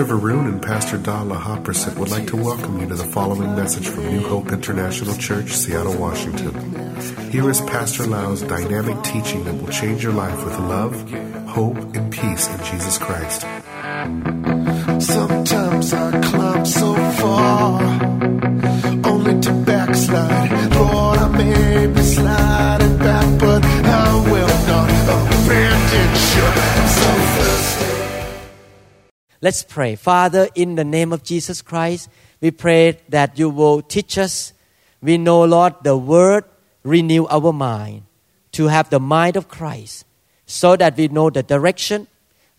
Pastor Varun and Pastor Dalad Laohaprasit would like to welcome you to the following message from New Hope International Church, Seattle, Washington. Here is Pastor Lau's dynamic teaching that will change your life with love, hope, and peace in Jesus Christ. Sometimes I climb so far, only to backslide. Lord, I may be sliding back, but Let's pray. Father, in the name of Jesus Christ, we pray that you will teach us. We know, Lord, the word renew our mind to have the mind of Christ so that we know the direction,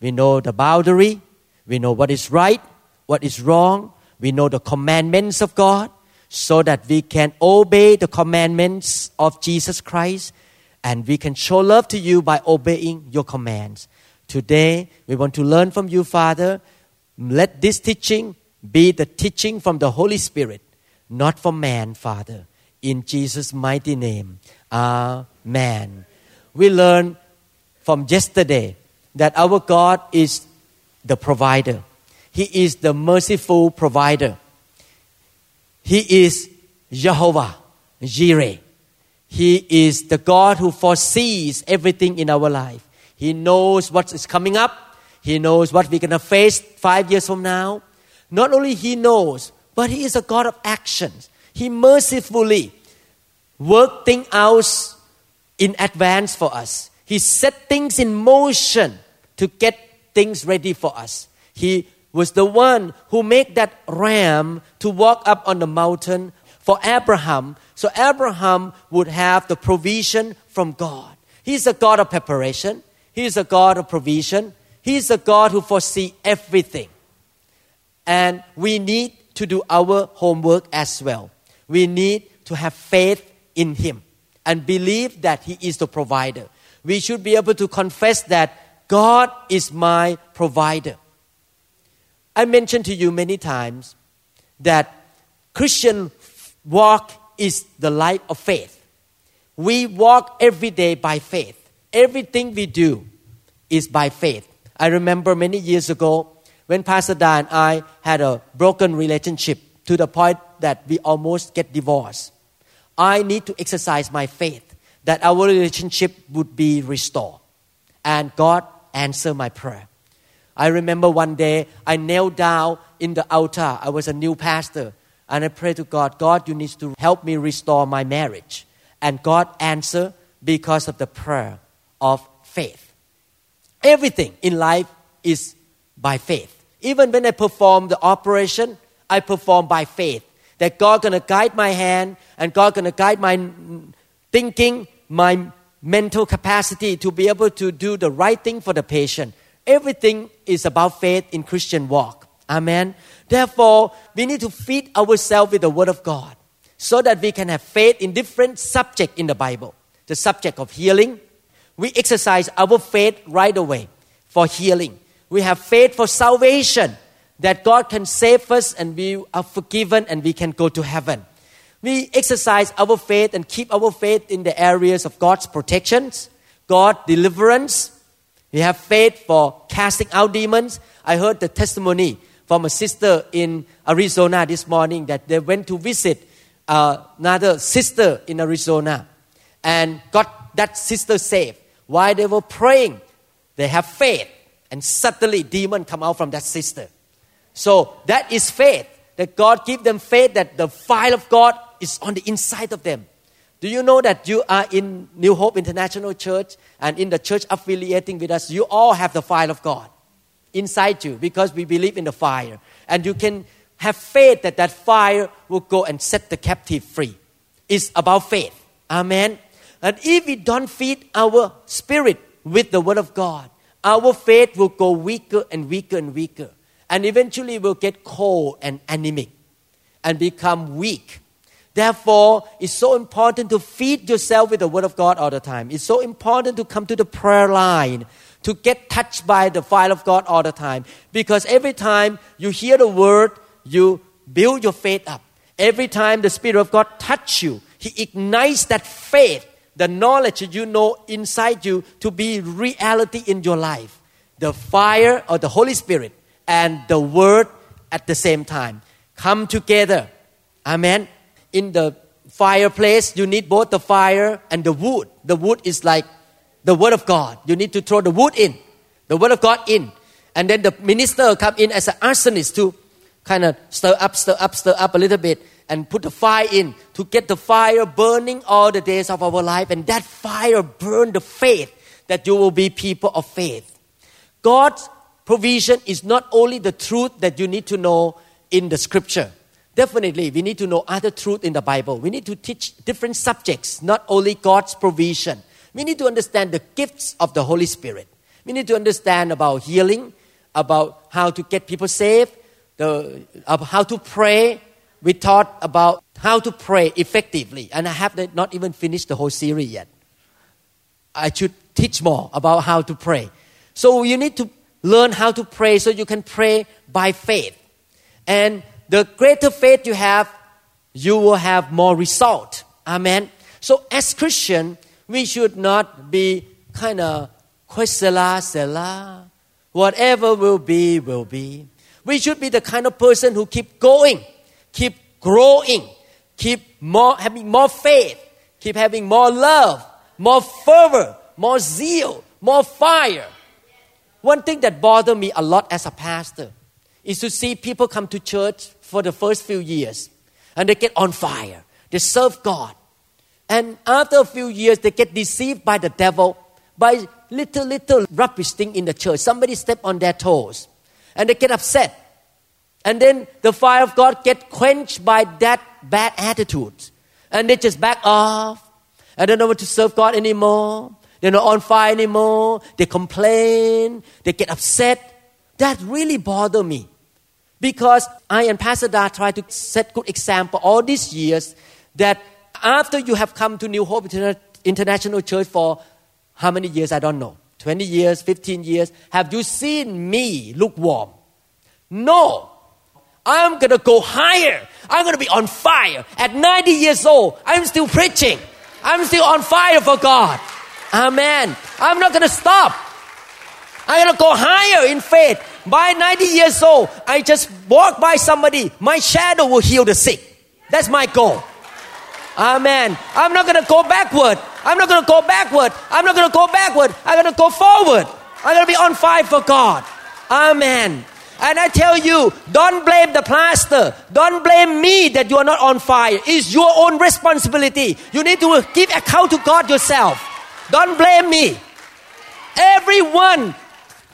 we know the boundary, we know what is right, what is wrong, we know the commandments of God so that we can obey the commandments of Jesus Christ and we can show love to you by obeying your commands. Today, we want to learn from you, Father. Let this teaching be the teaching from the Holy Spirit, not from man, Father. In Jesus' mighty name, Amen. We learned from yesterday that our God is the provider. He is the merciful provider. He is Jehovah Jireh. He is the God who foresees everything in our life. He knows what is coming up. He knows what we're going to face five years from now. Not only He knows, but He is a God of actions. He mercifully work things out in advance for us. He set things in motion to get things ready for us. He was the one who made that ram to walk up on the mountain for Abraham, so Abraham would have the provision from God. He's a God of preparation. He's a God of provision. He's a God who foresee everything. And we need to do our homework as well. We need to have faith in Him and believe that He is the provider. We should be able to confess that God is my provider. I mentioned to you many times that Christian walk is the life of faith. We walk every day by faith. Everything we do is by faith. I remember many years ago when Pastor Da and I had a broken relationship to the point that we almost get divorced. I need to exercise my faith that our relationship would be restored. And God answered my prayer. I remember one day I knelt down in the altar. I was a new pastor. And I pray to God, God, you need to help me restore my marriage. And God answered because of the prayer of faith. Everything in life is by faith. Even when I perform the operation, I perform by faith. That God gonna guide my hand and God gonna guide my thinking, my mental capacity to be able to do the right thing for the patient. Everything is about faith in Christian walk. Amen. Therefore, we need to feed ourselves with the Word of God so that we can have faith in different subjects in the Bible. The subject of healing, we exercise our faith right away for healing. We have faith for salvation, that God can save us and we are forgiven and we can go to heaven. We exercise our faith and keep our faith in the areas of God's protections, God deliverance. We have faith for casting out demons. I heard the testimony from a sister in Arizona this morning that they went to visit uh, another sister in Arizona and got that sister saved. While they were praying, they have faith, and suddenly demon come out from that sister. So that is faith that God give them faith that the fire of God is on the inside of them. Do you know that you are in New Hope International Church and in the church affiliating with us? You all have the fire of God inside you because we believe in the fire. And you can have faith that that fire will go and set the captive free. It's about faith. Amen. And if we don't feed our spirit with the word of God, our faith will go weaker and weaker and weaker. And eventually will get cold and anemic and become weak Therefore, it's so important to feed yourself with the Word of God all the time. It's so important to come to the prayer line to get touched by the fire of God all the time. Because every time you hear the Word, you build your faith up. Every time the Spirit of God touch you, He ignites that faith the knowledge that you know inside you to be reality in your life. The fire of the Holy Spirit and the Word at the same time. Come together. Amen. In the fireplace, you need both the fire and the wood. The wood is like the Word of God. You need to throw the wood in, the Word of God in. And then the minister come in as an arsonist to kind of stir up, stir up, stir up a little bit and put the fire in to get the fire burning all the days of our life. And that fire burn the faith that you will be people of faith. God's provision is not only the truth that you need to know in the scripture. Definitely, we need to know other truth in the Bible. We need to teach different subjects, not only God's provision. We need to understand the gifts of the Holy Spirit. We need to understand about healing, about how to get people saved, the, how to pray. We taught about how to pray effectively, and I have not even finished the whole series yet. I should teach more about how to pray. So you need to learn how to pray so you can pray by faith. And the greater faith you have, you will have more result. Amen. So as Christian, we should not be kind of quesela sela. Whatever will be, will be. We should be the kind of person who keep going, keep growing, keep more having more faith, keep having more love, more fervor, more zeal, more fire. One thing that bothered me a lot as a pastor is to see people come to church for the first few years and they get on fire. They serve God. And after a few years, they get deceived by the devil by little, little rubbish thing in the church. Somebody step on their toes and they get upset. And then the fire of God get quenched by that bad attitude. And they just back off. I don't know what to serve God anymore. They're not on fire anymore. They complain. They get upset. That really bothered me. Because I and Pastor Da try to set good example all these years that after you have come to New Hope International Church for how many years? I don't know. 20 years, 15 years. Have you seen me lukewarm? No. I'm going to go higher. I'm going to be on fire. At 90 years old, I'm still preaching. I'm still on fire for God. Amen. I'm not going to stop. I'm going to go higher in faith. By 90 years old, I just walk by somebody, my shadow will heal the sick. That's my goal. Amen. I'm not going to go backward. I'm not going to go backward. I'm not going to go backward. I'm going to go forward. I'm going to be on fire for God. Amen. And I tell you, don't blame the pastor. Don't blame me that you are not on fire. It's your own responsibility. You need to give account to God yourself. Don't blame me. Everyone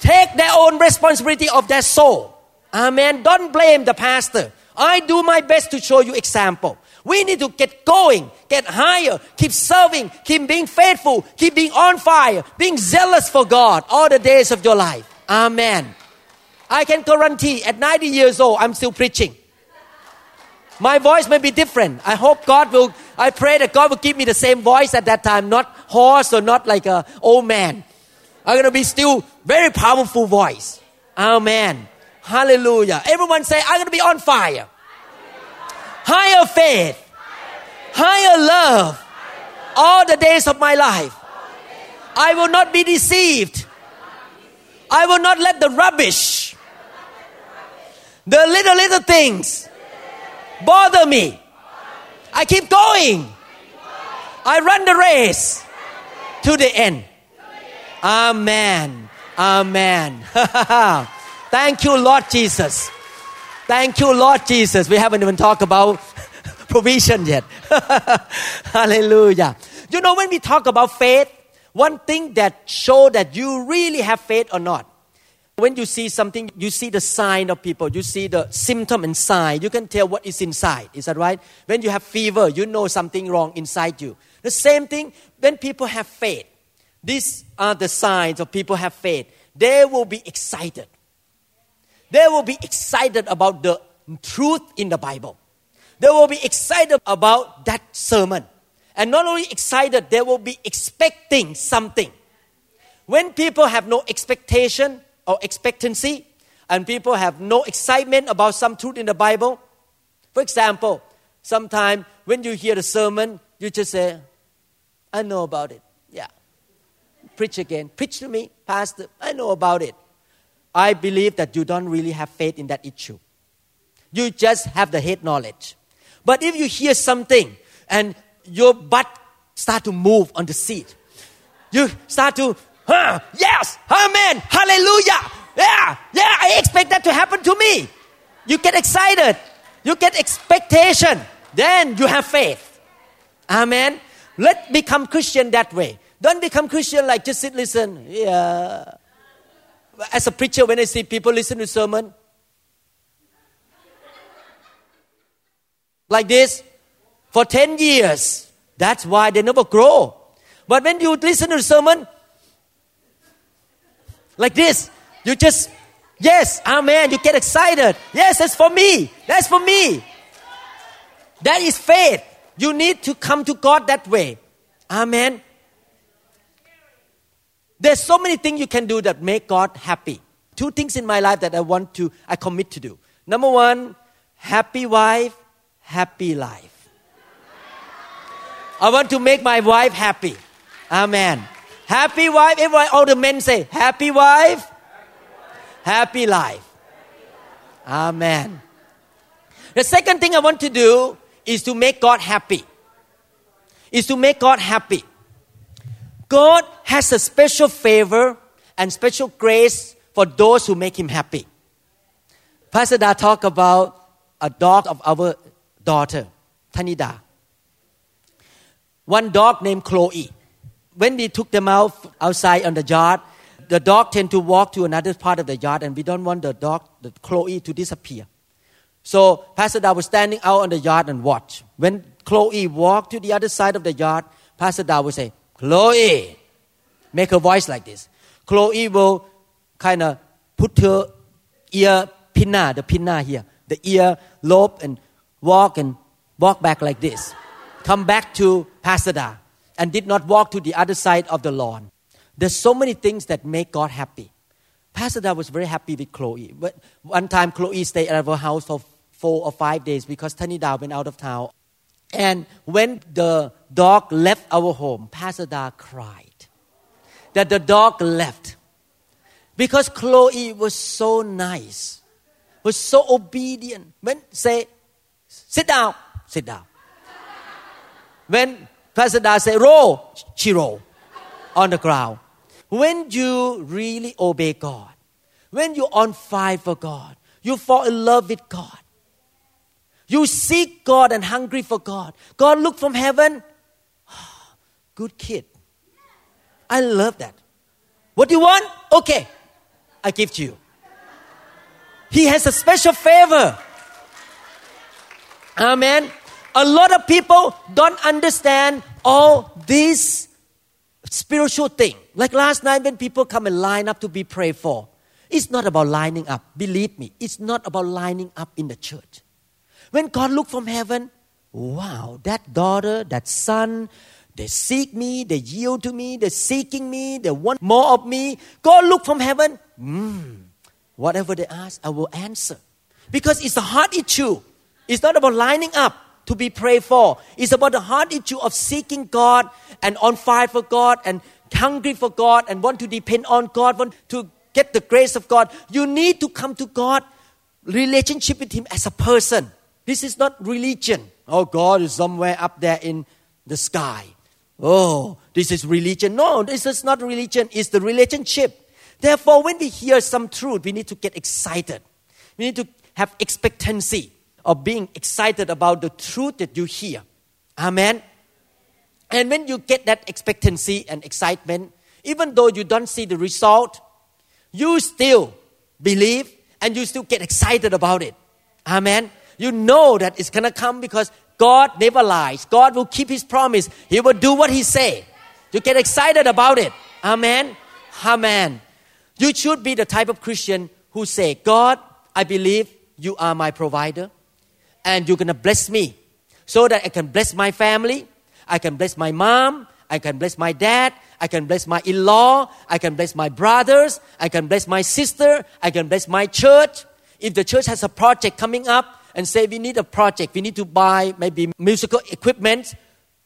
take their own responsibility of their soul. Amen. Don't blame the pastor. I do my best to show you example. We need to get going, get higher, keep serving, keep being faithful, keep being on fire, being zealous for God all the days of your life. Amen. I can guarantee at 90 years old, I'm still preaching. My voice may be different. I hope God will, I pray that God will give me the same voice at that time, not hoarse or not like a old man. I'm going to be still very powerful voice. Amen. Hallelujah. Everyone say, I'm going to be on fire. Higher faith. Higher love. All the days of my life. I will not be deceived. I will not let the rubbish, the little, little things bother me. I keep going. I run the race to the end. Amen. Amen. Thank you, Lord Jesus. Thank you, Lord Jesus. We haven't even talked about provision yet. Hallelujah. You know, when we talk about faith, one thing that show that you really have faith or not. When you see something, you see the sign of people, you see the symptom and sign, you can tell what is inside. Is that right? When you have fever, you know something wrong inside you. The same thing when people have faith. These are the signs of people have faith. They will be excited. They will be excited about the truth in the Bible. They will be excited about that sermon. And not only excited, they will be expecting something. When people have no expectation or expectancy, and people have no excitement about some truth in the Bible, for example, sometimes when you hear the sermon, you just say, I know about it. Yeah. Preach again. Preach to me, Pastor. I know about it. I believe that you don't really have faith in that issue. You just have the head knowledge. But if you hear something and your butt start to move on the seat, you start to, huh, yes, amen, hallelujah, yeah, yeah, I expect that to happen to me. You get excited, you get expectation, then you have faith. Amen. Let become Christian that way. Don't become Christian like just sit listen. Yeah. As a preacher, when I see people listen to sermon, like this for 10 years. That's why they never grow. But when you listen to sermon like this, you just, yes, amen, you get excited. Yes, that's for me. That's for me. That is faith. You need to come to God that way. Amen. There's so many things you can do that make God happy. Two things in my life that I want to, I commit to do. Number one, happy wife, happy life. I want to make my wife happy. Amen. Happy wife. Everyone, all the men say, happy wife, happy life. Amen. The second thing I want to do is to make God happy. Is to make God happy. God has a special favor and special grace for those who make him happy. Pastor Da talked about a dog of our daughter, Tanida. One dog named Chloe. When we took them out outside on the yard, the dog tend to walk to another part of the yard, and we don't want the dog, the Chloe, to disappear. So Pastor Da was standing out on the yard and watch. When Chloe walked to the other side of the yard, Pastor Da would say, Chloe, make her voice like this. Chloe will kind of put her ear pinna, the pinna here, the ear lobe, and walk and walk back like this. Come back to Pastor Da and did not walk to the other side of the lawn. There's so many things that make God happy. Pastor Da was very happy with Chloe. But one time, Chloe stayed at our house for four or five days because Tanida went out of town. And when the dog left our home, Pastor Da cried that the dog left because Chloe was so nice, was so obedient. When say Sit down. Sit down. When Pastor Da say roll, she roll on the ground. When you really obey God, when you're on fire for God, you fall in love with God. You seek God and hungry for God. God look from heaven. Good kid. I love that. What do you want? Okay, I give to you. He has a special favor. Amen. A lot of people don't understand all these spiritual things. Like last night when people come and line up to be prayed for. It's not about lining up. Believe me, it's not about lining up in the church. When God looked from heaven, wow, that daughter, that son, they seek me, they yield to me, they're seeking me, they want more of me. God looked from heaven, mm, whatever they ask, I will answer. Because it's a heart issue. It's not about lining up to be prayed for. It's about the heart issue of seeking God and on fire for God and hungry for God and want to depend on God, want to get the grace of God. You need to come to God, relationship with Him as a person. This is not religion. Oh, God is somewhere up there in the sky. Oh, this is religion. No, this is not religion. It's the relationship. Therefore, when we hear some truth, we need to get excited. We need to have expectancy of being excited about the truth that you hear. Amen. And when you get that expectancy and excitement, even though you don't see the result, you still believe and you still get excited about it. Amen. You know that it's gonna come because God never lies. God will keep His promise. He will do what He say. You get excited about it. Amen. Amen. You should be the type of Christian who say, God, I believe you are my provider and you're going to bless me so that I can bless my family, I can bless my mom, I can bless my dad, I can bless my in law, I can bless my brothers, I can bless my sister, I can bless my church. If the church has a project coming up and say we need a project, we need to buy maybe musical equipment,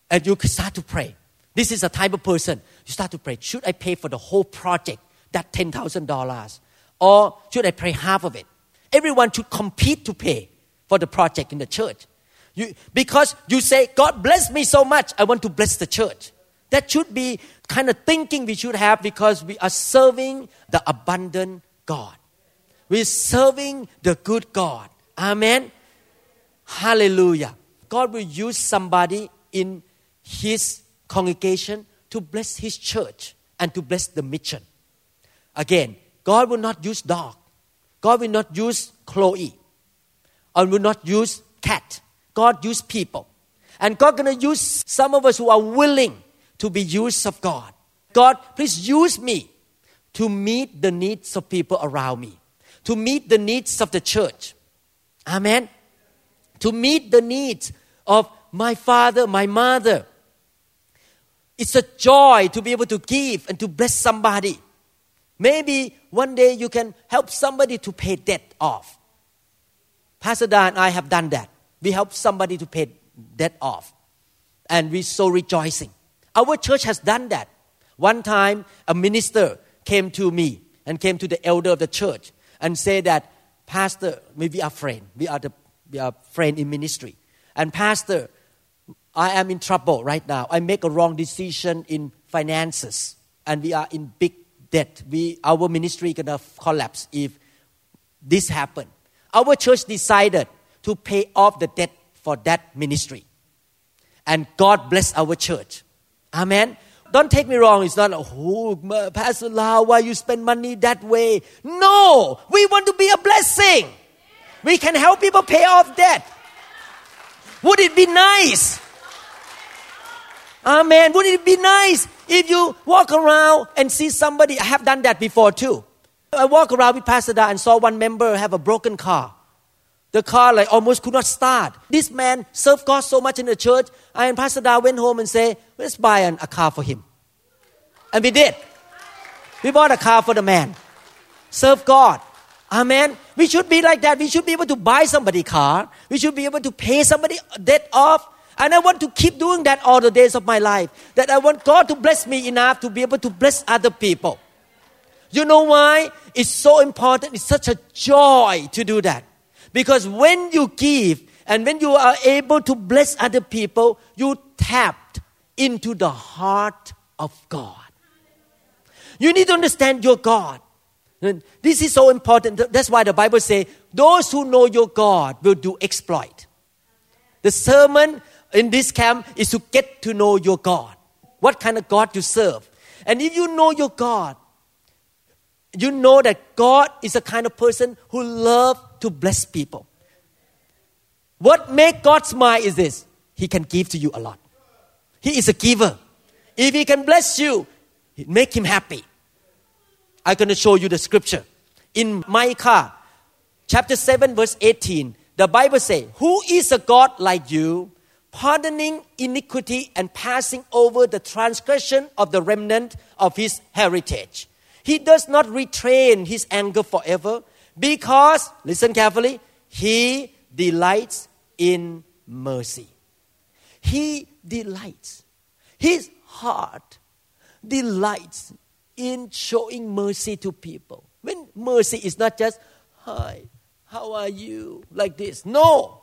and you start to pray. This is a type of person. You start to pray. Should I pay for the whole project, that $10,000? Or should I pay half of it? Everyone should compete to pay for the project in the church. You, because you say, God bless me so much, I want to bless the church. That should be kind of thinking we should have because we are serving the abundant God. We're serving the good God. Amen. Hallelujah. God will use somebody in His congregation to bless His church and to bless the mission. Again, God will not use dog. God will not use Chloe. Or will not use cat. God use people. And God gonna use some of us who are willing to be used of God. God, please use me to meet the needs of people around me, to meet the needs of the church. Amen. To meet the needs of my father, my mother. It's a joy to be able to give and to bless somebody. Maybe one day you can help somebody to pay debt off. Pastor Dan and I have done that. We help somebody to pay debt off. And we're so rejoicing. Our church has done that. One time, a minister came to me and came to the elder of the church and said that, Pastor, we are friends. We are the are friend in ministry. And Pastor, I am in trouble right now. I make a wrong decision in finances, and we are in big debt. We our ministry gonna collapse if this happen. Our church decided to pay off the debt for that ministry, and God bless our church. Amen. Don't take me wrong. It's not, oh, Pastor Lau, why you spend money that way? No, we want to be a blessing. We can help people pay off debt. Would it be nice? Amen. Would it be nice if you walk around and see somebody? I have done that before too. I walk around with Pastor Da and saw one member have a broken car. The car like almost could not start. This man served God so much in the church. I and Pastor Da went home and say, let's buy an, a car for him. And we did. We bought a car for the man. Serve God. Amen. We should be like that. We should be able to buy somebody car. We should be able to pay somebody debt off. And I want to keep doing that all the days of my life. That I want God to bless me enough to be able to bless other people. You know why? It's so important. It's such a joy to do that. Because when you give and when you are able to bless other people, you tapped into the heart of God. You need to understand your God. This is so important. That's why the Bible says, those who know your God will do exploit. The sermon in this camp is to get to know your God. What kind of God you serve. And if you know your God, you know that God is a kind of person who love to bless people. What make God smile is this. He can give to you a lot. He is a giver. If he can bless you, make him happy. I'm going to show you the scripture. In Micah chapter 7 verse 18, the Bible says, Who is a God like you, pardoning iniquity and passing over the transgression of the remnant of his heritage? He does not retrain his anger forever because, listen carefully, he delights in mercy. He delights. His heart delights in showing mercy to people. When mercy is not just, hi, how are you? Like this. No.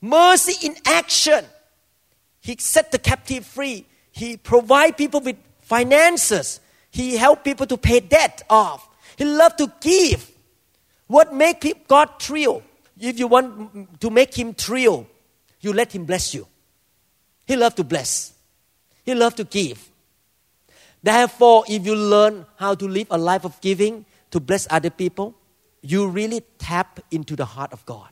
Mercy in action. He set the captive free. He provide people with finances. He help people to pay debt off. He love to give. What make God thrill? If you want to make him thrill, you let him bless you. He love to bless. He love to give. Therefore, if you learn how to live a life of giving to bless other people, you really tap into the heart of God.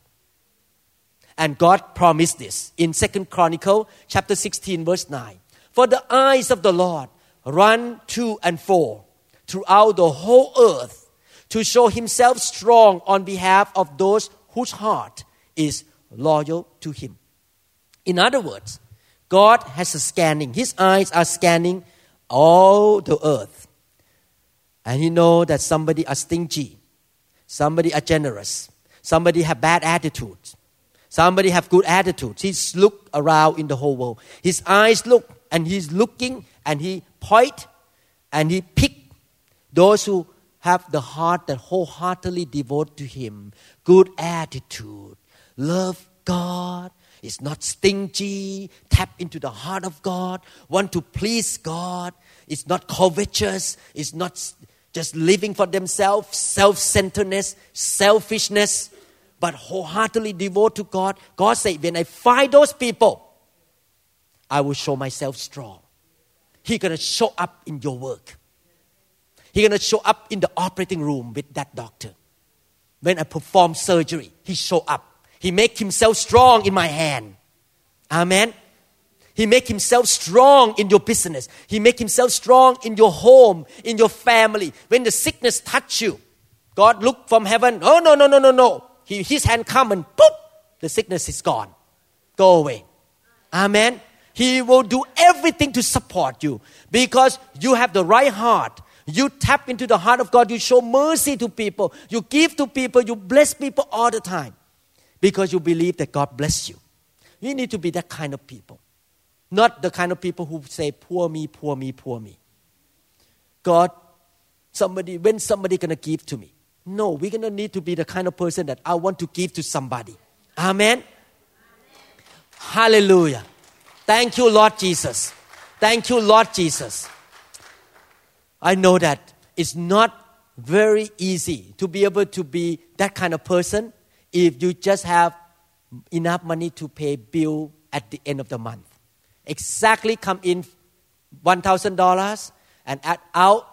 And God promised this in Second Chronicle chapter 16 verse 9. For the eyes of the Lord run to and fro throughout the whole earth to show himself strong on behalf of those whose heart is loyal to him. In other words, God has a scanning. His eyes are scanning all the earth. And he know that somebody are stingy, somebody are generous, somebody have bad attitudes, somebody have good attitudes. He's look around in the whole world. His eyes look and he's looking and he point and he pick those who have the heart that wholeheartedly devote to him good attitude love god is not stingy tap into the heart of god want to please god is not covetous is not just living for themselves self-centeredness selfishness but wholeheartedly devote to god god said when i find those people I will show myself strong. He's going to show up in your work. He's going to show up in the operating room with that doctor. When I perform surgery, he show up. He make himself strong in my hand. Amen. He make himself strong in your business. He make himself strong in your home, in your family. When the sickness touch you, God look from heaven. Oh no no no no no. He, his hand come and poof, the sickness is gone. Go away. Amen. He will do everything to support you because you have the right heart. You tap into the heart of God. You show mercy to people. You give to people. You bless people all the time because you believe that God bless you. You need to be that kind of people. Not the kind of people who say, poor me, poor me, poor me. God, somebody, when somebody gonna give to me? No, we're gonna need to be the kind of person that I want to give to somebody. Amen. Amen. Hallelujah. Thank you, Lord Jesus. Thank you, Lord Jesus. I know that it's not very easy to be able to be that kind of person if you just have enough money to pay bill at the end of the month. Exactly come in $1,000 and add out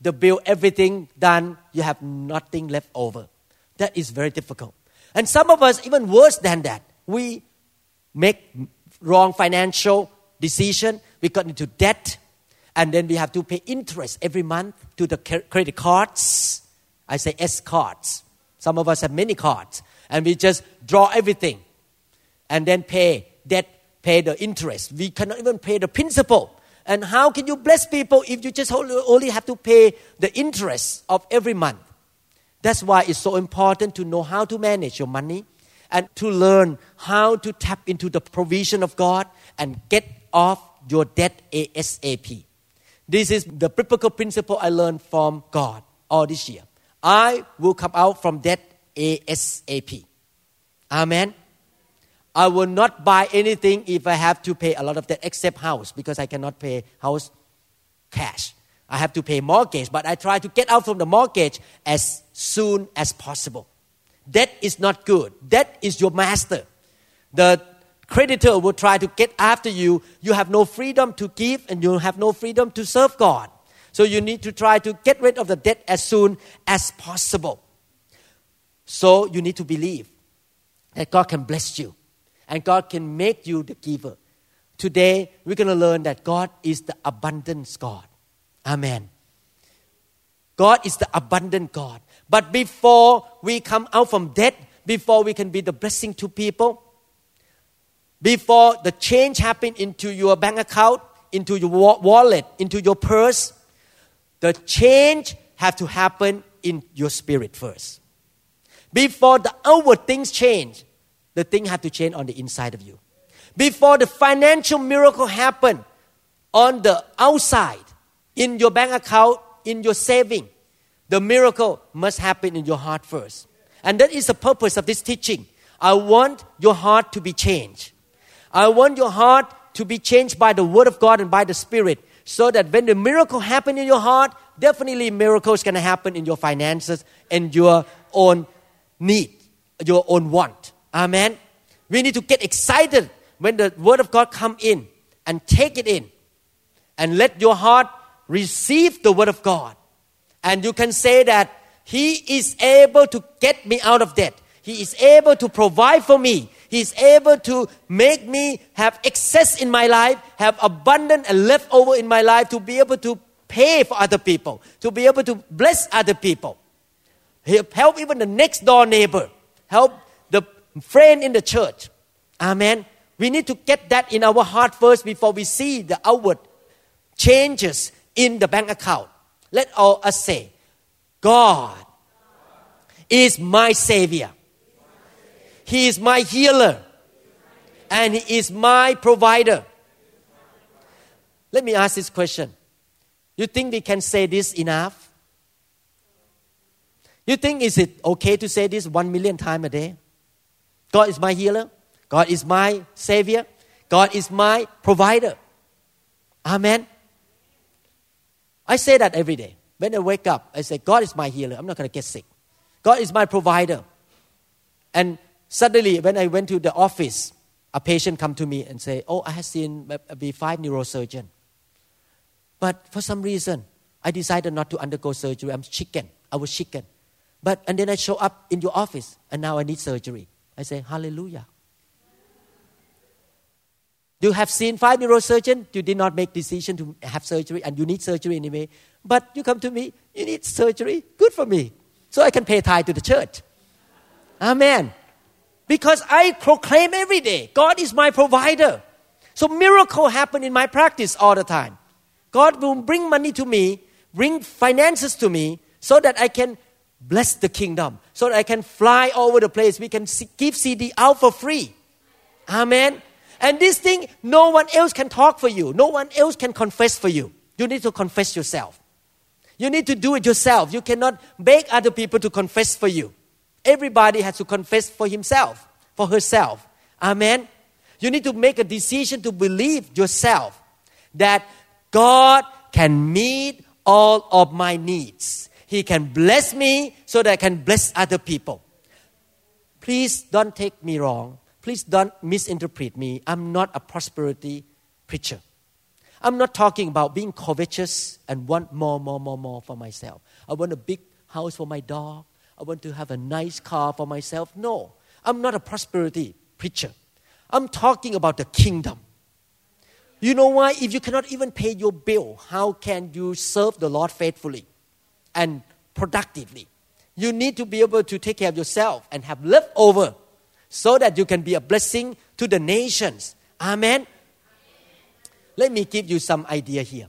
the bill, everything done, you have nothing left over. That is very difficult. And some of us, even worse than that, we make wrong financial decision, we got into debt, and then we have to pay interest every month to the credit cards. I say S cards. Some of us have many cards, and we just draw everything, and then pay debt, pay the interest. We cannot even pay the principal. And how can you bless people if you just only have to pay the interest of every month? That's why it's so important to know how to manage your money and to learn how to tap into the provision of God and get off your debt ASAP. This is the biblical principle I learned from God all this year. I will come out from debt ASAP. Amen. I will not buy anything if I have to pay a lot of debt except house because I cannot pay house cash. I have to pay mortgage, but I try to get out from the mortgage as soon as possible. That is not good. That is your master. The creditor will try to get after you. You have no freedom to give and you have no freedom to serve God. So you need to try to get rid of the debt as soon as possible. So you need to believe that God can bless you and God can make you the giver. Today, we're going to learn that God is the abundance God. Amen. God is the abundant God. But before we come out from debt, before we can be the blessing to people, before the change happen into your bank account, into your wallet, into your purse, the change have to happen in your spirit first. Before the outward things change, the thing have to change on the inside of you. Before the financial miracle happen on the outside, in your bank account, in your saving, the miracle must happen in your heart first. And that is the purpose of this teaching. I want your heart to be changed. I want your heart to be changed by the Word of God and by the Spirit so that when the miracle happen in your heart, definitely miracles to happen in your finances and your own need, your own want. Amen. We need to get excited when the Word of God come in and take it in and let your heart receive the Word of God and you can say that He is able to get me out of debt. He is able to provide for me. He is able to make me have excess in my life, have abundant and leftover in my life to be able to pay for other people, to be able to bless other people. Help even the next door neighbor. Help the friend in the church. Amen. We need to get that in our heart first before we see the outward changes in the bank account. Let all us say, God is my Savior. He is my healer. And He is my provider. Let me ask this question. You think we can say this enough? You think is it okay to say this one million times a day? God is my healer. God is my savior. God is my provider. Amen. I say that every day. When I wake up, I say, God is my healer. I'm not going to get sick. God is my provider. And suddenly, when I went to the office, a patient come to me and say, "Oh, I have seen a B5 neurosurgeon, but for some reason, I decided not to undergo surgery. I'm chicken. I was chicken, but and then I show up in your office, and now I need surgery. I say, Hallelujah. You have seen five neurosurgeons. You did not make decision to have surgery, and you need surgery anyway. But you come to me, you need surgery. Good for me, so I can pay tithe to the church. Amen. Because I proclaim every day, God is my provider. So miracle happen in my practice all the time. God will bring money to me, bring finances to me, so that I can bless the kingdom, so that I can fly over the place. We can give CD out for free. Amen. And this thing, no one else can talk for you. No one else can confess for you. You need to confess yourself. You need to do it yourself. You cannot beg other people to confess for you. Everybody has to confess for himself, for herself. Amen. You need to make a decision to believe yourself that God can meet all of my needs. He can bless me so that I can bless other people. Please don't take me wrong. Please don't misinterpret me. I'm not a prosperity preacher. I'm not talking about being covetous and want more, more, more, more for myself. I want a big house for my dog. I want to have a nice car for myself. No, I'm not a prosperity preacher. I'm talking about the kingdom. You know why? If you cannot even pay your bill, how can you serve the Lord faithfully and productively? You need to be able to take care of yourself and have leftover so that you can be a blessing to the nations. Amen. Let me give you some idea here.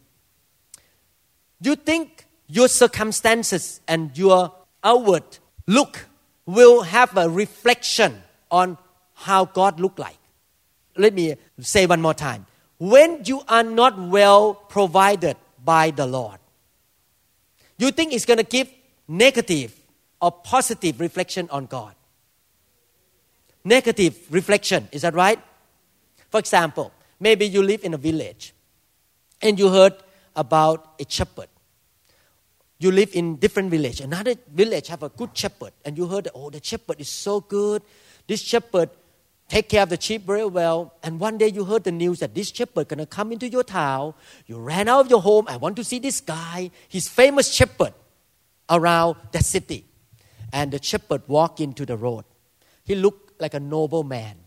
You think your circumstances and your outward look will have a reflection on how God look like. Let me say one more time. When you are not well provided by the Lord, you think it's going to give negative or positive reflection on God? Negative reflection, is that right? For example, maybe you live in a village and you heard about a shepherd you live in different village. Another village have a good shepherd, and you heard, oh, the shepherd is so good. This shepherd take care of the sheep very well. And one day you heard the news that this shepherd gonna come into your town. You ran out of your home. I want to see this guy. He's famous shepherd around that city. And the shepherd walked into the road. He looked like a noble man,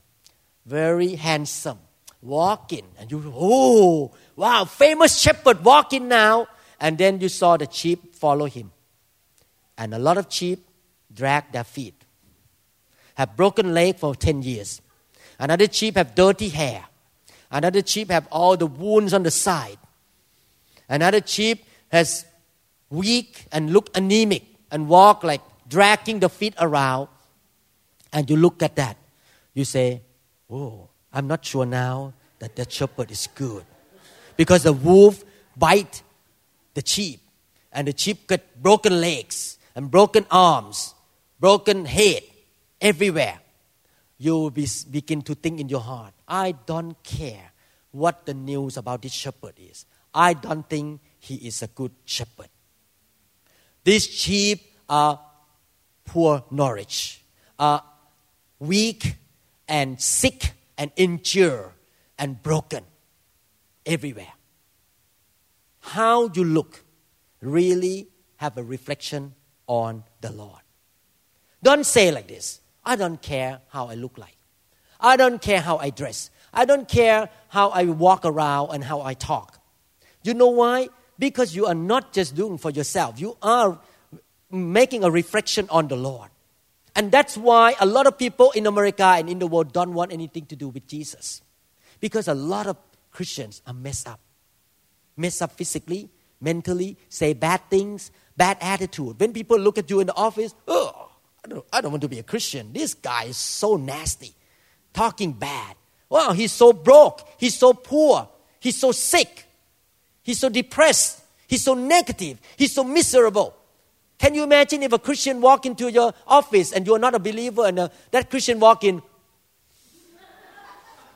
very handsome, walking. And you, oh, wow, famous shepherd walking now. And then you saw the sheep follow him. And a lot of sheep drag their feet, have broken leg for 10 years. Another sheep have dirty hair. Another sheep have all the wounds on the side. Another sheep has weak and look anemic and walk like dragging the feet around. And you look at that. You say, Oh, I'm not sure now that that shepherd is good. Because the wolf bite the sheep, and the sheep got broken legs and broken arms, broken head everywhere. You will be, begin to think in your heart, I don't care what the news about this shepherd is. I don't think he is a good shepherd. These sheep are poor knowledge, are weak and sick and injured and broken everywhere how you look really have a reflection on the Lord. Don't say like this I don't care how I look like. I don't care how I dress. I don't care how I walk around and how I talk. You know why? Because you are not just doing for yourself, you are making a reflection on the Lord. And that's why a lot of people in America and in the world don't want anything to do with Jesus. Because a lot of Christians are messed up Messed up physically, mentally, say bad things, bad attitude. When people look at you in the office, oh, I don't, I don't want to be a Christian. This guy is so nasty, talking bad. Wow, he's so broke, he's so poor, he's so sick. He's so depressed. He's so negative. He's so miserable. Can you imagine if a Christian walk into your office and you're not a believer and uh, that Christian walk in,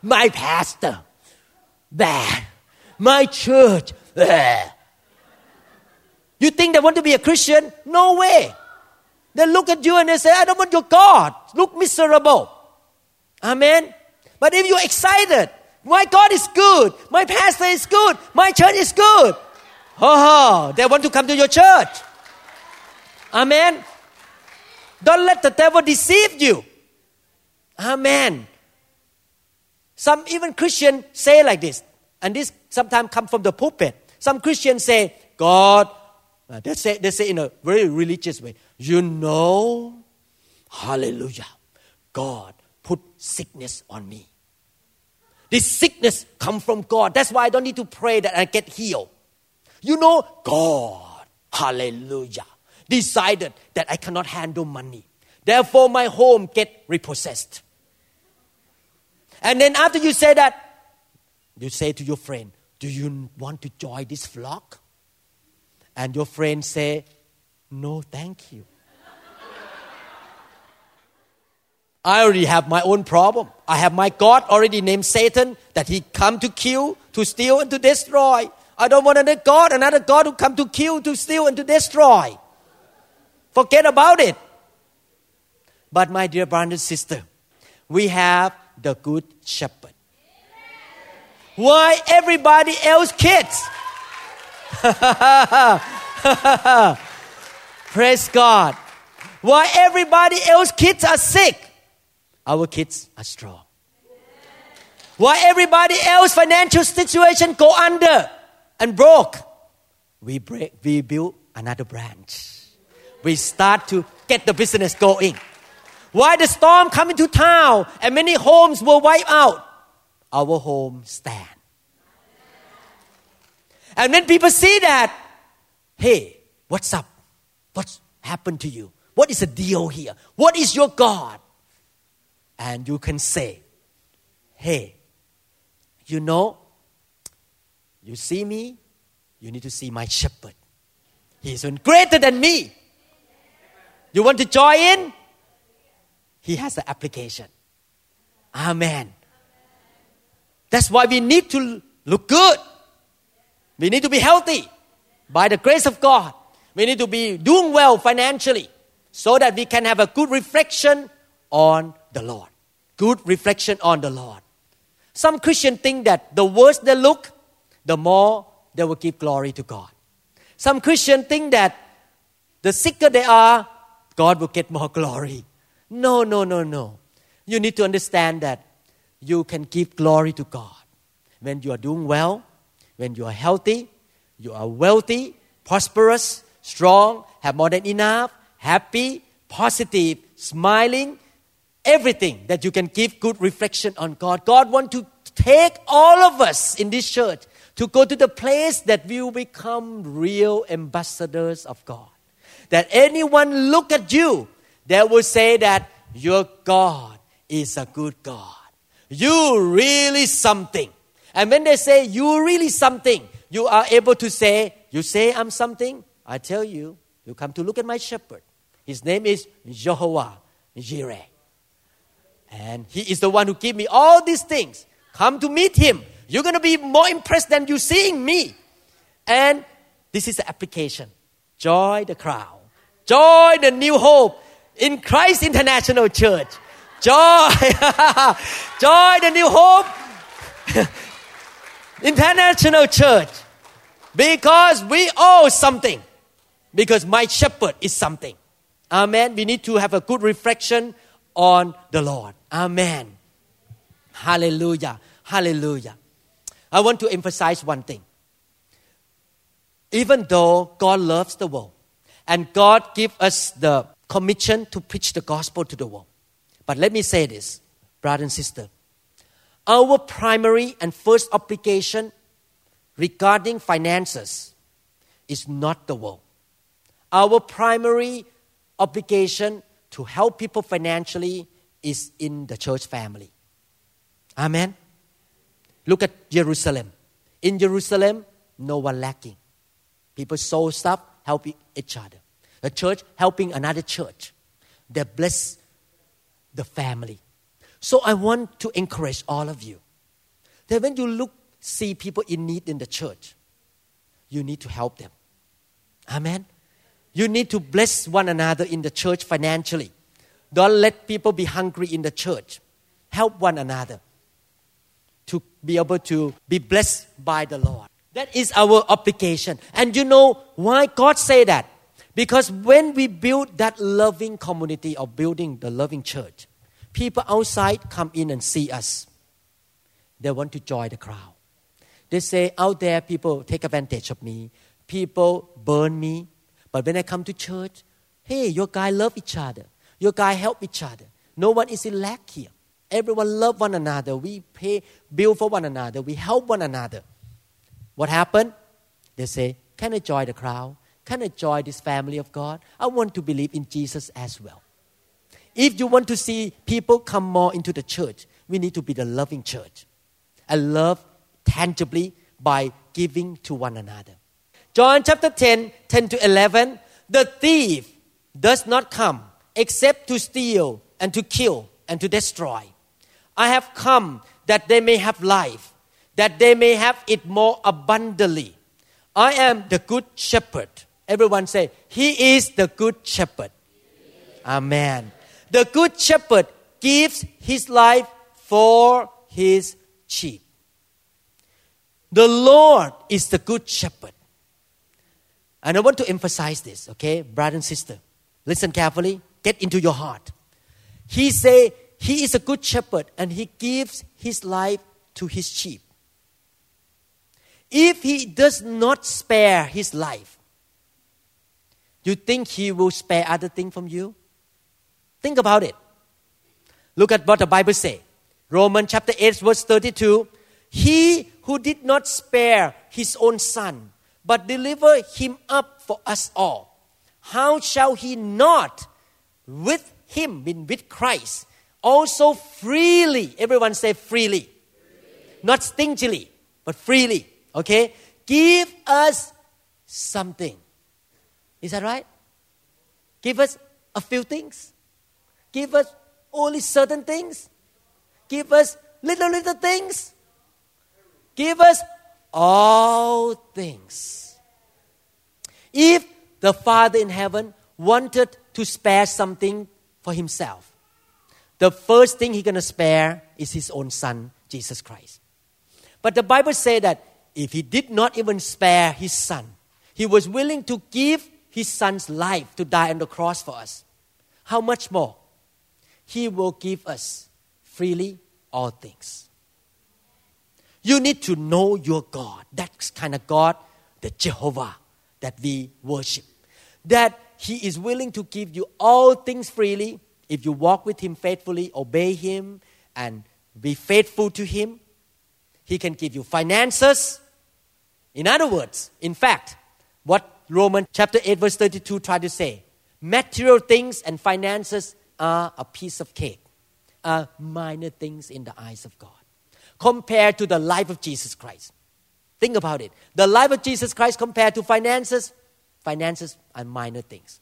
my pastor, bad, my church, bad. You think they want to be a Christian? No way. They look at you and they say, I don't want your God. Look miserable. Amen. But if you're excited, my God is good, my pastor is good, my church is good. Oh, they want to come to your church. Amen. Don't let the devil deceive you. Amen. Some even Christians say like this, and this sometimes come from the pulpit. Some Christians say, God, uh, they say, they say in a very religious way, you know, hallelujah, God put sickness on me. This sickness come from God. That's why I don't need to pray that I get healed. You know, God, hallelujah, decided that I cannot handle money. Therefore, my home get repossessed. And then after you say that, you say to your friend, do you want to join this flock? And your friend say, no, thank you. I already have my own problem. I have my God already named Satan that he come to kill, to steal, and to destroy. I don't want another God, another God who come to kill, to steal, and to destroy. Forget about it. But my dear brother and sister, we have the good shepherd. Why everybody else kids? Praise God. Why everybody else kids are sick? Our kids are strong. Why everybody else financial situation go under and broke? We break, we build another branch. We start to get the business going. Why the storm come into town and many homes were wiped out? Our home stand. And when people see that, hey, what's up? What's happened to you? What is the deal here? What is your God? and you can say, Hey, you know, you see me, you need to see my shepherd. He's even greater than me. You want to join in? He has the application. Amen. That's why we need to look good. We need to be healthy by the grace of God. We need to be doing well financially so that we can have a good reflection on the Lord. Good reflection on the Lord. Some Christians think that the worse they look, the more they will give glory to God. Some Christians think that the sicker they are, God will get more glory. No, no, no, no. You need to understand that you can give glory to God when you are doing well, when you are healthy, you are wealthy, prosperous, strong, have more than enough, happy, positive, smiling, everything that you can give good reflection on God. God wants to take all of us in this church to go to the place that we will become real ambassadors of God. That anyone look at you, they will say that your God is a good God. You really something. And when they say you really something, you are able to say, you say I'm something. I tell you, you come to look at my shepherd. His name is Jehovah Jireh. And He is the one who gave me all these things. Come to meet Him. You're going to be more impressed than you seeing me. And this is the application. Joy the crowd. Joy the new hope in Christ International Church. Joy. Joy the new hope. International Church. Because we owe something. Because my shepherd is something. Amen. We need to have a good reflection on the Lord. Amen. Hallelujah. Hallelujah. I want to emphasize one thing. Even though God loves the world and God gives us the commission to preach the gospel to the world. But let me say this, brother and sister. Our primary and first obligation regarding finances is not the world. Our primary obligation to help people financially is in the church family. Amen. Look at Jerusalem. In Jerusalem, no one lacking. People sow stuff, helping each other. The church helping another church. They bless the family. So I want to encourage all of you that when you look, see people in need in the church, you need to help them. Amen. You need to bless one another in the church financially. Don't let people be hungry in the church. Help one another to be able to be blessed by the Lord. That is our obligation. And you know why God say that? Because when we build that loving community or building the loving church, people outside come in and see us. They want to join the crowd. They say, out there, people take advantage of me. People burn me. But when I come to church, hey, your guy love each other. Your guy help each other. No one is in lack here. Everyone love one another. We pay bill for one another. We help one another. What happened? They say, Can I join the crowd? Can I join this family of God? I want to believe in Jesus as well. If you want to see people come more into the church, we need to be the loving church and love tangibly by giving to one another. John chapter 10, 10 to 11. The thief does not come except to steal and to kill and to destroy. I have come that they may have life, that they may have it more abundantly. I am the good shepherd. Everyone say, He is the good shepherd. Amen. The good shepherd gives his life for his sheep. The Lord is the good shepherd. And I want to emphasize this, okay, brother and sister. Listen carefully, get into your heart. He say he is a good shepherd and he gives his life to his sheep. If he does not spare his life, you think he will spare other things from you? Think about it. Look at what the Bible says. Romans chapter 8 verse 32. He who did not spare his own son, but delivered him up for us all, how shall he not with him, with Christ, also freely, everyone say freely, freely. not stingily, but freely, okay, give us something. Is that right? Give us a few things. Give us only certain things. Give us little, little things. Give us all things. If the Father in heaven wanted to spare something for himself, the first thing he's going to spare is his own son, Jesus Christ. But the Bible says that if he did not even spare his son, he was willing to give his son's life to die on the cross for us. How much more? He will give us freely all things. You need to know your God. That kind of God, the Jehovah that we worship. That He is willing to give you all things freely if you walk with Him faithfully, obey Him, and be faithful to Him. He can give you finances. In other words, in fact, what Romans chapter 8, verse 32 try to say material things and finances are a piece of cake, are minor things in the eyes of God compared to the life of Jesus Christ. Think about it. The life of Jesus Christ compared to finances, finances are minor things.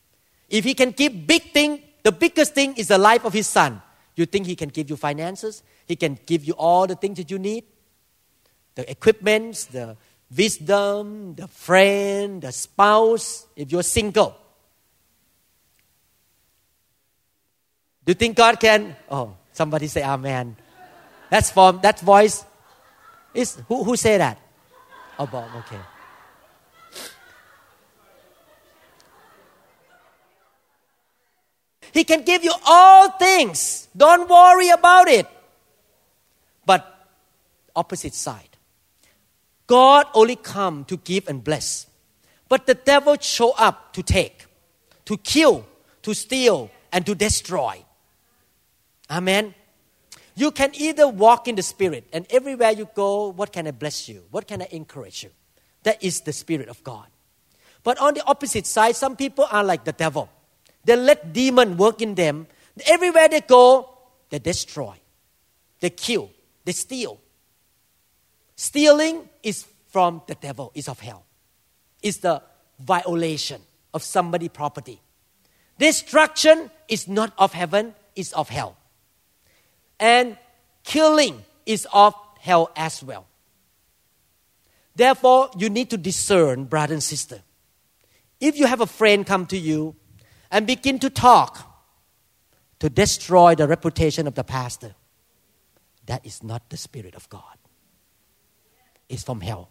If he can give big thing, the biggest thing is the life of his son. You think he can give you finances? He can give you all the things that you need? The equipments, the wisdom, the friend, the spouse, if you're single. Do you think God can? Oh, somebody say amen. That's from that voice. Is who who say that? Oh, Bob. Okay. He can give you all things. Don't worry about it. But opposite side. God only come to give and bless. But the devil show up to take, to kill, to steal, and to destroy. Amen. You can either walk in the Spirit, and everywhere you go, what can I bless you? What can I encourage you? That is the Spirit of God. But on the opposite side, some people are like the devil. They let demon work in them. Everywhere they go, they destroy, they kill, they steal. Stealing is from the devil, is of hell. It's the violation of somebody's property. Destruction is not of heaven, it's of hell. And killing is of hell as well. Therefore, you need to discern, brother and sister. If you have a friend come to you and begin to talk to destroy the reputation of the pastor, that is not the Spirit of God. It's from hell.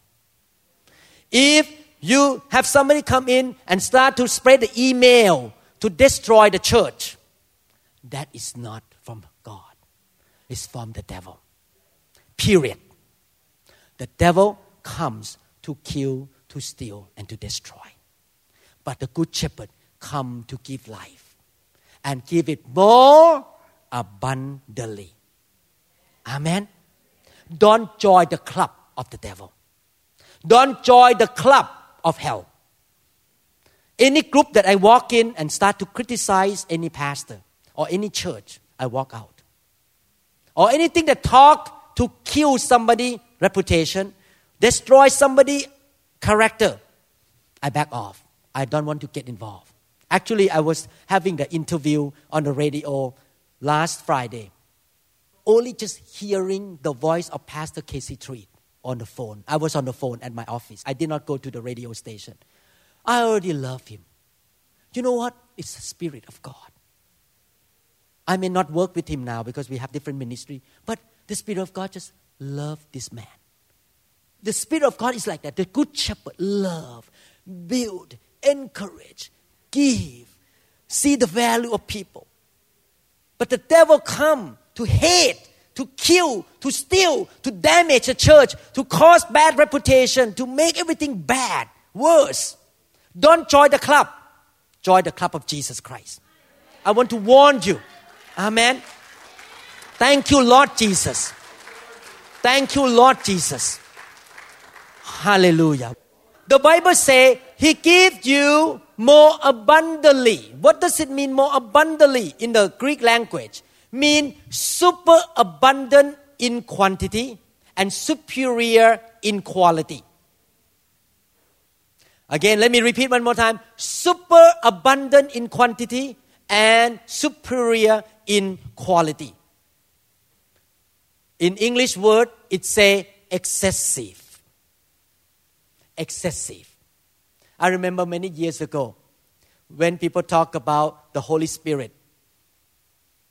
If you have somebody come in and start to spread the email to destroy the church, that is not. It's from the devil. Period. The devil comes to kill, to steal, and to destroy. But the good shepherd come to give life and give it more abundantly. Amen. Don't join the club of the devil. Don't join the club of hell. Any group that I walk in and start to criticize any pastor or any church, I walk out. Or anything that talk to kill somebody reputation, destroy somebody character, I back off. I don't want to get involved. Actually, I was having the interview on the radio last Friday. Only just hearing the voice of Pastor Casey Treat on the phone. I was on the phone at my office. I did not go to the radio station. I already love him. You know what? It's the Spirit of God. I may not work with him now because we have different ministry, but the Spirit of God just love this man. The Spirit of God is like that. The Good Shepherd love, build, encourage, give, see the value of people. But the devil come to hate, to kill, to steal, to damage a church, to cause bad reputation, to make everything bad, worse. Don't join the club. Join the club of Jesus Christ. I want to warn you. Amen. Thank you, Lord Jesus. Thank you, Lord Jesus. Hallelujah. The Bible say He gives you more abundantly. What does it mean more abundantly in the Greek language? Mean super abundant in quantity and superior in quality. Again, let me repeat one more time. Super abundant in quantity and superior in quality. In English word, it say excessive. Excessive. I remember many years ago when people talk about the Holy Spirit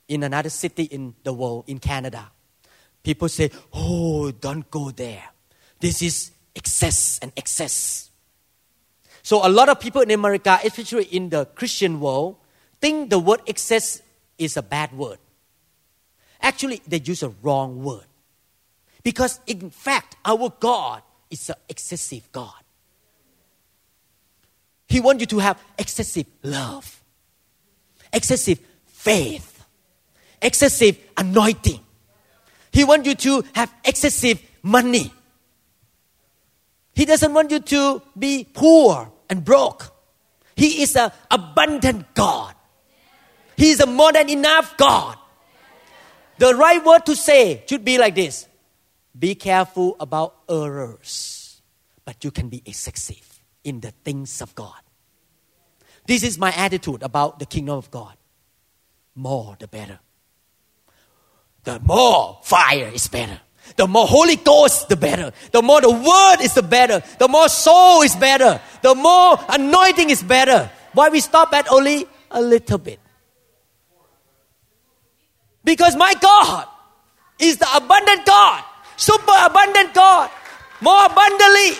in another city in the world, in Canada. People say, Oh, don't go there. This is excess and excess. So, a lot of people in America, especially in the Christian world, think the word excess is a bad word. Actually, they use a wrong word. Because, in fact, our God is an excessive God. He wants you to have excessive love, excessive faith, excessive anointing. He wants you to have excessive money. He doesn't want you to be poor and broke. He is an abundant God. He is a more than enough God. The right word to say should be like this Be careful about errors, but you can be excessive in the things of God. This is my attitude about the kingdom of God. More, the better. The more fire is better. The more Holy Ghost, the better. The more the word is the better. The more soul is better. The more anointing is better. Why we stop at only a little bit? Because my God is the abundant God, super abundant God, more abundantly.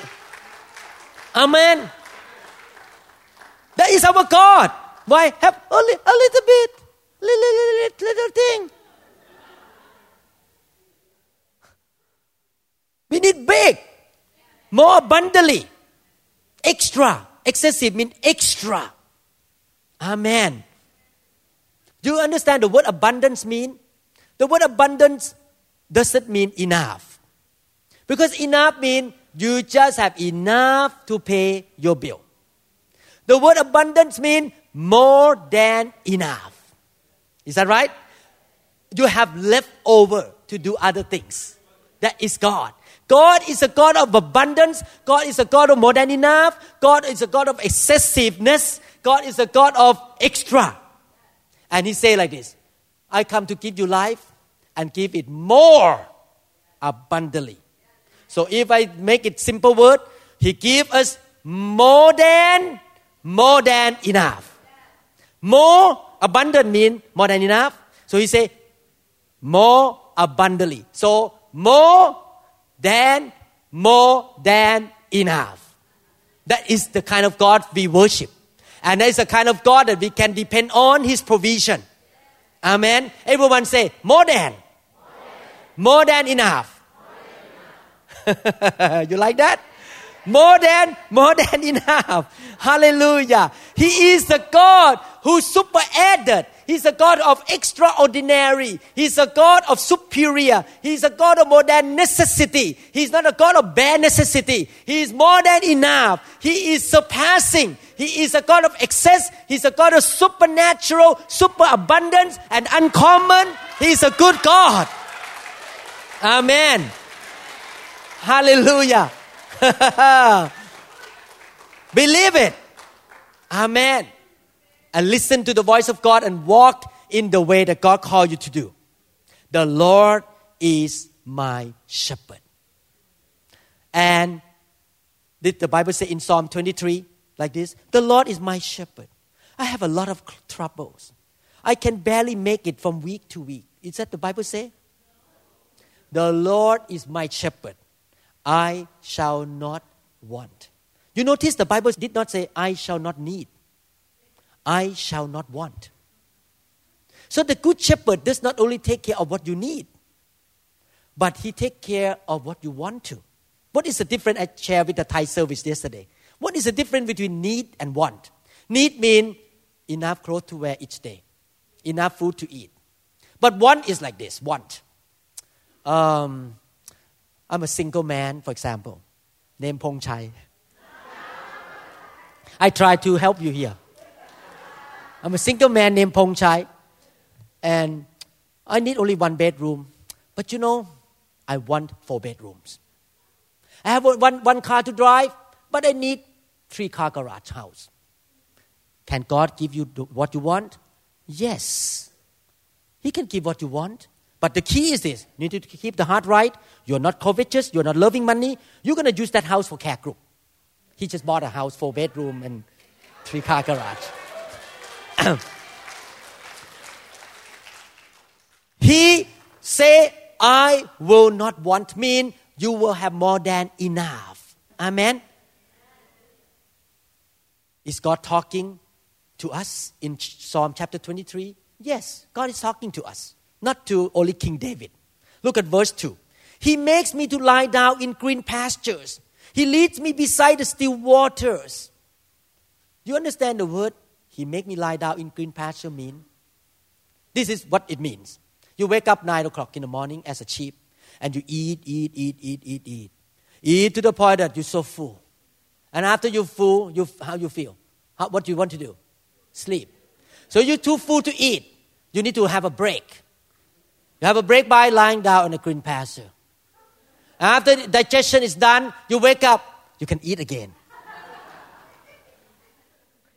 Amen. That is our God. Why have only a little bit, little, little, little thing? We need big, more abundantly, extra. Excessive means extra. Amen. Do you understand the word abundance mean? The word abundance doesn't mean enough. Because enough means you just have enough to pay your bill. The word abundance means more than enough. Is that right? You have left over to do other things. That is God. God is a God of abundance. God is a God of more than enough. God is a God of excessiveness. God is a God of extra. And He say like this: I come to give you life and give it more abundantly. So if I make it simple word, He give us more than more than enough. More abundant mean more than enough. So He say more abundantly. So more than more than enough. That is the kind of God we worship. And that is the kind of God that we can depend on His provision. Amen. Everyone say, more than. More than enough. you like that? More than, more than enough. Hallelujah. He is the God who super added. He's a God of extraordinary. He's a God of superior. He's a God of more than necessity. He's not a God of bare necessity. He is more than enough. He is surpassing. He is a God of excess. He's a God of supernatural, super abundance, and uncommon. He's a good God. Amen. Hallelujah. Believe it. Amen. And listen to the voice of God and walk in the way that God called you to do. The Lord is my shepherd. And did the Bible say in Psalm 23 like this? The Lord is my shepherd. I have a lot of troubles. I can barely make it from week to week. Is that the Bible say? The Lord is my shepherd. I shall not want. You notice the Bible did not say, I shall not need. I shall not want. So the good shepherd does not only take care of what you need, but he take care of what you want to. What is the difference I shared with the Thai service yesterday? What is the difference between need and want? Need mean enough clothes to wear each day, enough food to eat. But want is like this want. Um, I'm a single man, for example, named Pong Chai. I try to help you here. I'm a single man named Pong Chai, and I need only one bedroom. But you know, I want four bedrooms. I have one, one car to drive, but I need three car garage house. Can God give you what you want? Yes. He can give what you want. But the key is this you need to keep the heart right. You're not covetous, you're not loving money. You're going to use that house for care group. He just bought a house, four bedroom and three car garage. he say, I will not want mean you will have more than enough. Amen. Is God talking to us in Psalm chapter 23? Yes, God is talking to us, not to only King David. Look at verse 2. He makes me to lie down in green pastures. He leads me beside the still waters. You understand the word? He make me lie down in green pasture mean? This is what it means. You wake up nine o'clock in the morning as a sheep, and you eat, eat, eat, eat, eat, eat, eat to the point that you're so full. And after you're full, you how you feel? How, what do you want to do? Sleep. So you're too full to eat. You need to have a break. You have a break by lying down in a green pasture. After digestion is done, you wake up, you can eat again.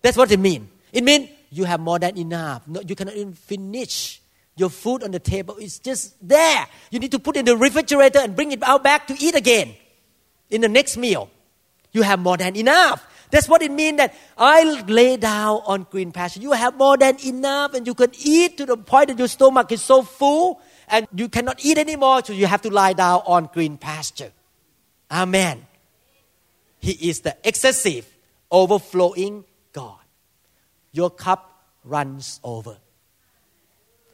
That's what it means. It means you have more than enough. No, you cannot even finish your food on the table. It's just there. You need to put in the refrigerator and bring it out back to eat again in the next meal. You have more than enough. That's what it means that I lay down on green pasture. You have more than enough and you can eat to the point that your stomach is so full and you cannot eat anymore, so you have to lie down on green pasture. Amen. He is the excessive, overflowing God. Your cup runs over.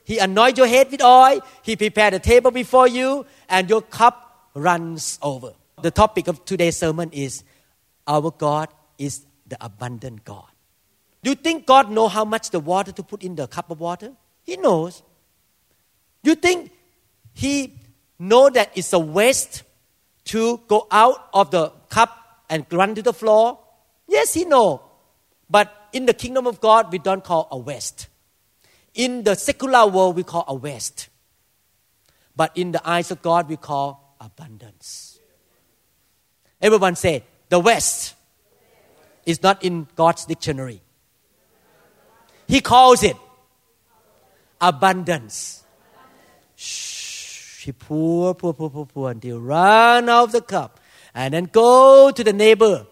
He anoints your head with oil. He prepared a table before you, and your cup runs over. The topic of today's sermon is our God is the abundant God. Do you think God know how much the water to put in the cup of water? He knows. You think He know that it's a waste to go out of the cup and run to the floor? Yes, He know. But in the kingdom of God, we don't call a waste. In the secular world, we call a waste. But in the eyes of God, we call abundance. Everyone say, the West is not in God's dictionary. He calls it abundance. Shh, he pour, pour, pour, pour, pour until run out of the cup. And then go to the neighbor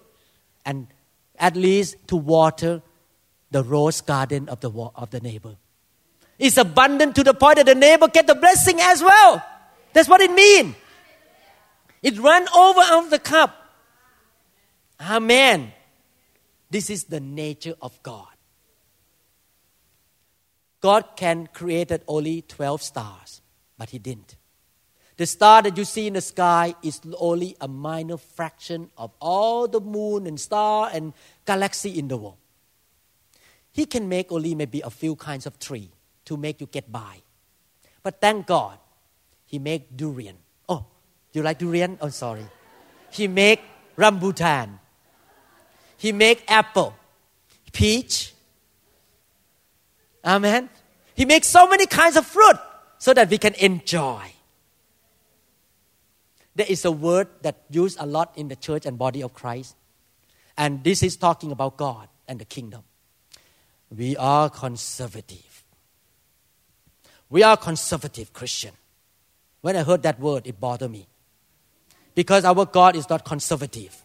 and at least to water the rose garden of the, of the neighbor. It's abundant to the point that the neighbor get the blessing as well. That's what it means. It run over out of the cup. Amen. This is the nature of God. God can created only 12 stars, but he didn't. The star that you see in the sky is only a minor fraction of all the moon and star and galaxy in the world. He can make only maybe a few kinds of tree to make you get by. But thank God, he make durian. Oh, you like durian? Oh, sorry. He make rambutan. He make apple, peach. Amen. He makes so many kinds of fruit so that we can enjoy. There is a word that used a lot in the church and body of Christ. And this is talking about God and the kingdom. We are conservative. We are conservative Christian. When I heard that word, it bothered me. Because our God is not conservative.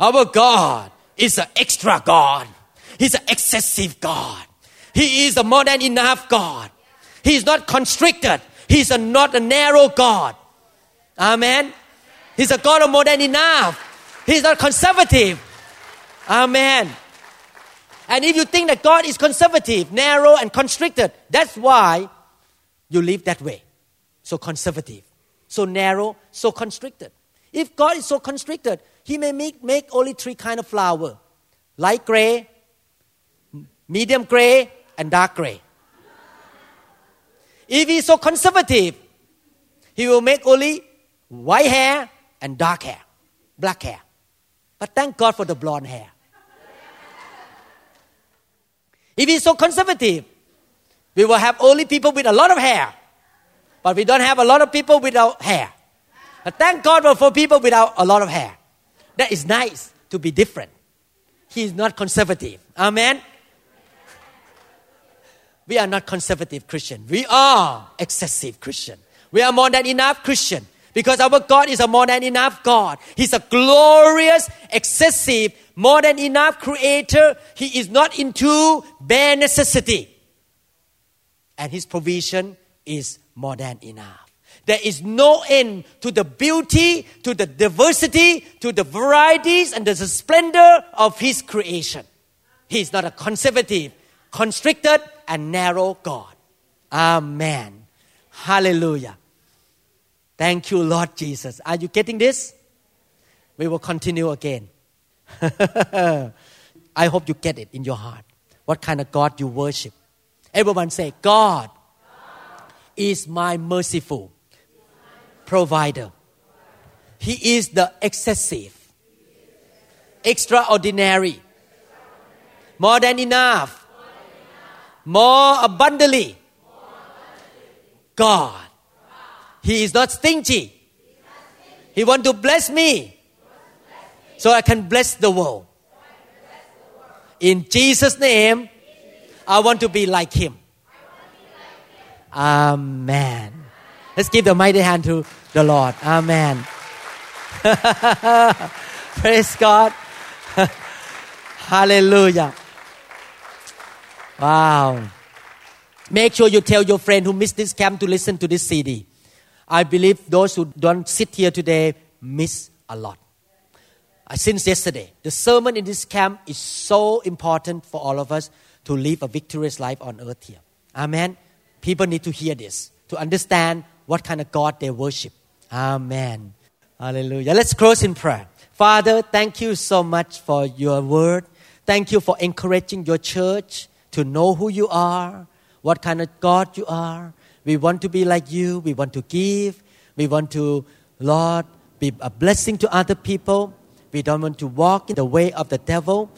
Our God is an extra God. He's an excessive God. He is a more than enough God. He is not constricted. He's a, not a narrow God. Amen. He's a God of more than enough. He's not conservative. Amen. And if you think that God is conservative, narrow, and constricted, that's why you live that way. So conservative, so narrow, so constricted. If God is so constricted, He may make, make only three kind of flower: light gray, medium gray, and dark gray. If He's so conservative, He will make only white hair and dark hair, black hair. But thank God for the blonde hair. If he's so conservative, we will have only people with a lot of hair. But we don't have a lot of people without hair. But thank God for people without a lot of hair. That is nice to be different. He is not conservative. Amen. We are not conservative Christian. We are excessive Christian. We are more than enough Christian. Because our God is a more than enough God. He's a glorious, excessive, more than enough creator. He is not into bare necessity. And His provision is more than enough. There is no end to the beauty, to the diversity, to the varieties, and the splendor of His creation. He is not a conservative, constricted, and narrow God. Amen. Hallelujah. Thank you, Lord Jesus. Are you getting this? We will continue again. I hope you get it in your heart. What kind of God you worship? Everyone say, God, is my merciful provider. He is the excessive, extraordinary, more than enough, more abundantly. God he is not stingy. He want to bless me so I can bless the world. In Jesus' name, I want to be like him. Amen. Let's give the mighty hand to the Lord. Amen. Praise God. Hallelujah. Wow. Make sure you tell your friend who missed this camp to listen to this CD. I believe those who don't sit here today miss a lot. Uh, since yesterday, the sermon in this camp is so important for all of us to live a victorious life on earth here. Amen. People need to hear this to understand what kind of God they worship. Amen. Hallelujah. Let's close in prayer. Father, thank you so much for your word. Thank you for encouraging your church to know who you are, what kind of God you are, we want to be like you. We want to give. We want to, Lord, be a blessing to other people. We don't want to walk in the way of the devil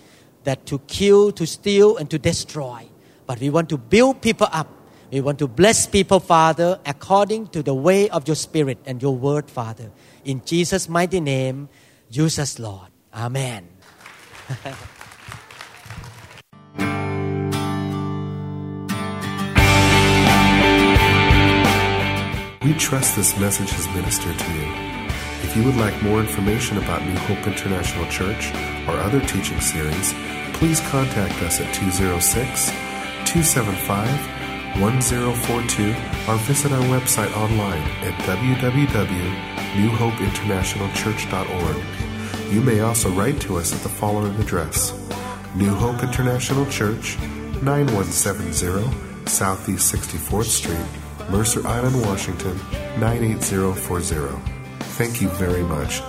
that to kill, to steal, and to destroy. But we want to build people up. We want to bless people, Father, according to the way of your Spirit and your word, Father. In Jesus' mighty name, Use us, Lord. Amen. We trust this message has ministered to you. If you would like more information about New Hope International Church or other teaching series, please contact us at 206 275 1042 or visit our website online at www.newhopeinternationalchurch.org. You may also write to us at the following address New Hope International Church, 9170 Southeast 64th Street, Mercer Island, Washington 98040. Thank you very much